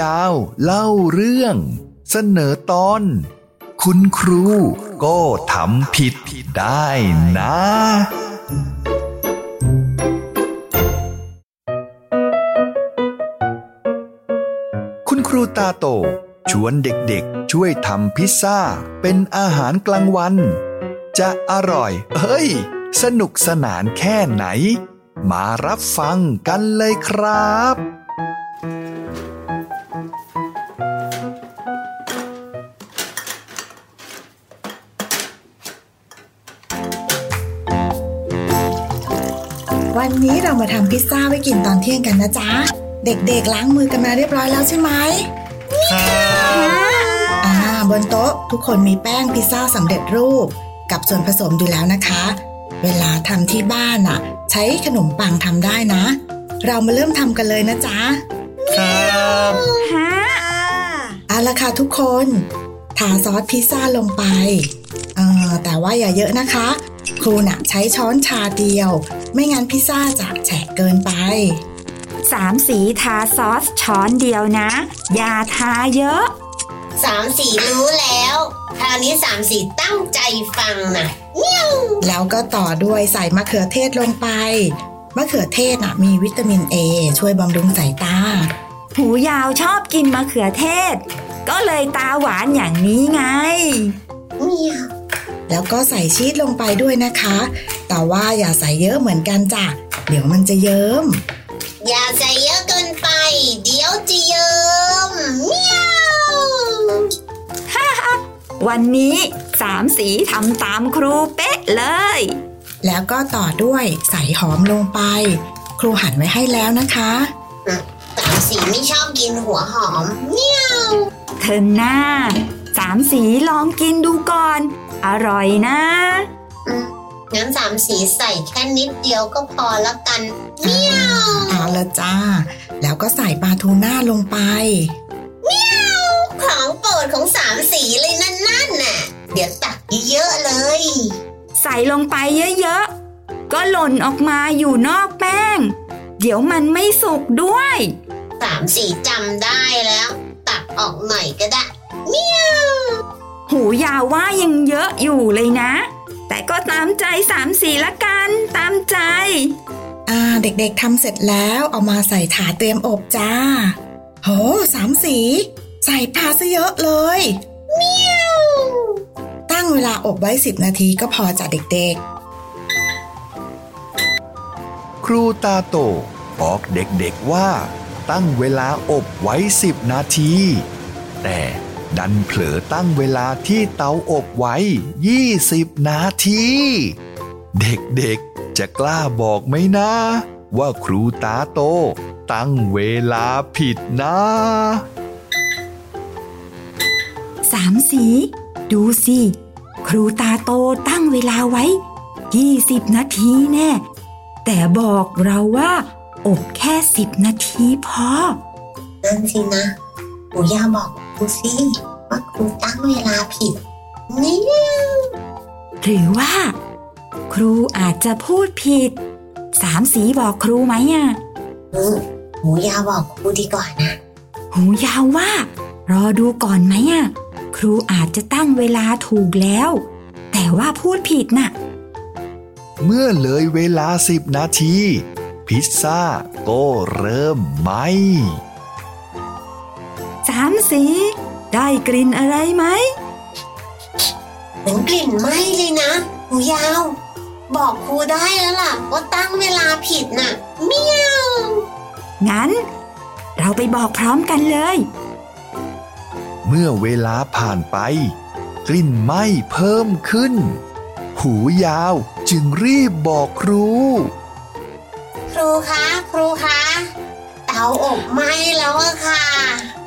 ยาวเล่าเรื่อง เสนอตอน คุณครูก็ทำผิดได้นะ คุณครูตาโต ชวนเด็กๆ ช่วยทำพิซซ่า เป็นอาหารกลางวัน จะอร่อย เฮ้ย สนุกสนานแค่ไหน มารับฟังกันเลยครับ วันนี้เรามาทำพิซซ่าไว้กินตอนเที่ยงกันนะจ๊ะ เด็กๆล้างมือกันมาเรียบร้อยแล้วใช่ไหมอ่าบนโต๊ะทุกคนมีแป้งพิซซ่าสำเร็จรูป กับส่วนผสมอยู่แล้วนะคะ เวลาทำที่บ้านอะ ใช้ขนมปังทำได้นะ เรามาเริ่มทำกันเลยนะจ๊ะ ครับฮะเอาละค่ะทุกคนทาซอสพิซซ่าลงไป เออแต่ว่าอย่าเยอะนะคะ ครูน่ะใช้ช้อนชาเดียว ไม่งั้นพิซซ่าจะแฉะเกินไปสามสีทาซอสช้อนเดียวนะ อย่าทาเยอะสามสีรู้แล้ว คราวนี้สามสีตั้งใจฟังนะเมียวแล้วก็ต่อด้วยใส่มะเขือเทศลงไป มะเขือเทศน่ะมีวิตามินเอช่วยบำรุงสายตา หูยาวชอบกินมะเขือเทศ ก็เลยตาหวานอย่างนี้ไงเมียว แล้วก็ใส่ชีสลงไปด้วยนะคะ แต่ว่าอย่าใส่เยอะเหมือนกันจ้ะ เดี๋ยวมันจะเยิ้ม อย่าใส่เยอะเกินไป เดี๋ยวจะเยิ้มเมียววันนี้สามสีทำตามครูเป๊ะเลย แล้วก็ต่อด้วยใส่หอมลงไป ครูหั่นไว้ให้แล้วนะคะสามสีไม่ชอบกินหัวหอมเมียวเธอหน้าสามสีลองกินดูก่อน อร่อยนะอืมงั้นสามสีใส่แค่นิดเดียวก็พอแล้วกันเมียวเอาละจ้า แล้วก็ใส่ปลาทูน่าลงไปของโปรดของสามสีเลยนั่นนั่นน่ะ เดี๋ยวตักเยอะๆเลย ใส่ลงไปเยอะๆ ก็หล่นออกมาอยู่นอกแป้ง เดี๋ยวมันไม่สุกด้วยสามสีจำได้แล้ว ตักออกหน่อยก็ได้เมียว หูยาวว่ายังเยอะอยู่เลยนะ แต่ก็ตามใจสามสีละกัน ตามใจ อ่าเด็กๆทำเสร็จแล้วเอามาใส่ถาดเตรียมอบจ้า โหสามสี ใส่ปลาซะเยอะเลยตั้งเวลาอบไว้10นาทีก็พอจ้ะเด็กครูตาโตบอกเด็กๆว่า ตั้งเวลาอบไว้สิบนาที แต่ ดันเผลอตั้งเวลาที่เตาอบไว้ 20 นาที เด็กๆจะกล้าบอกไหมนะ ว่าครูตาโต ตั้งเวลาผิดนะสามสี ดูสิ ครูตาโตตั้งเวลาไว้ 20 นาทีแน่ แต่บอกเราว่า อบแค่ 10 นาทีพอนั่นสินะหนูย่าบอกค รูสิว่าครูตั้งเวลาผิดเนี่ยหรือว่า ครูอาจจะพูดผิด สามสีบอกครูไหมอะเออหนูย่าบอกครูดีกว่านะ หูยาวว่า รอดูก่อนไหมอะครูอาจจะตั้งเวลาถูกแล้ว แต่ว่าพูดผิดน่ะ เมื่อเลยเวลาสิบนาที พิซซ่าก็เริ่มไหม สามสี ได้กลิ่นอะไรไหมเหมือนกลิ่นไหม้เลยนะหนูยาว บอกครูได้แล้วล่ะว่าตั้งเวลาผิดน่ะเมียวงั้น เราไปบอกพร้อมกันเลย เมื่อเวลาผ่านไป กลิ่นไหม้เพิ่มขึ้น หูยาวจึงรีบบอกครู ครูคะ ครูคะ เตาอบไหม้แล้วอะค่ะๆว้าย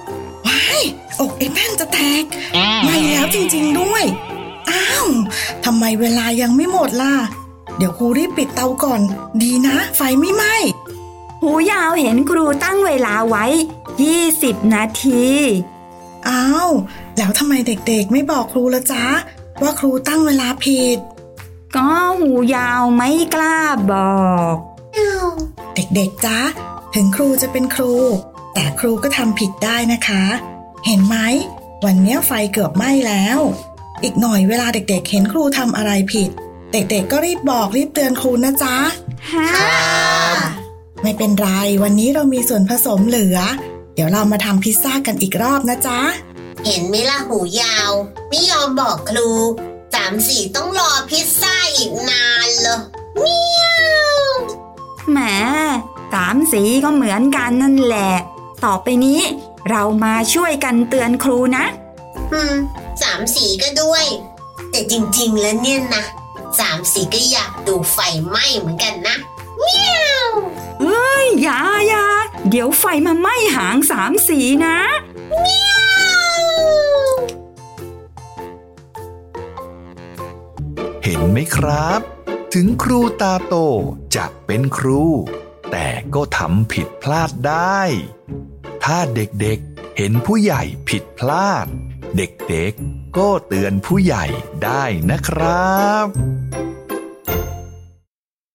อกไอ้แป้นจะแตกไหมาแล้วจริงๆด้วย อ้าวทำไมเวลายังไม่หมดล่ะ เดี๋ยวครูรีบปิดเตาก่อน ดีนะ ไฟไม่ไหม้หูยาวเห็นครูตั้งเวลาไว้ 20 นาที อ้าว แล้วทำไมเด็กๆไม่บอกครูละจ๊ะ ว่าครูตั้งเวลาผิด ก็หูยาวไม่กล้าบอก เด็กๆจ๊ะ ถึงครูจะเป็นครู แต่ครูก็ทำผิดได้นะคะ เห็นไหม วันเนี้ยไฟเกือบไหม้แล้ว อีกหน่อยเวลาเด็กๆ เห็นครูทำอะไรผิด เด็กๆ ก็รีบบอกรีบเตือนครูนะจ๊ะฮะไม่เป็นไร วันนี้เรามีส่วนผสมเหลือ เดี๋ยวเรามาทำพิซซ่ากันอีกรอบนะจ๊ะ เห็นไหมล่ะหูยาว ไม่ยอมบอกครูสามสี่ต้องรอพิซซ่าอีกนานเลยเมียวแหมสามสีก็เหมือนกันนั่นแหละ ต่อไปนี้ เรามาช่วยกันเตือนครูนะ อืมสามสีก็ด้วย แต่จริงๆแล้วเนี่ยนะสามสีก็อยากดูไฟไหม้เหมือนกันนะเมียวเอ้ยอย่าอย่าเดี๋ยวไฟมาไหม้หางสามสีนะเห็นไหมครับ ถึงครูตาโตจะเป็นครู แต่ก็ทำผิดพลาดได้ ถ้าเด็กๆ เห็นผู้ใหญ่ผิดพลาด เด็กๆ ก็เตือนผู้ใหญ่ได้นะครับ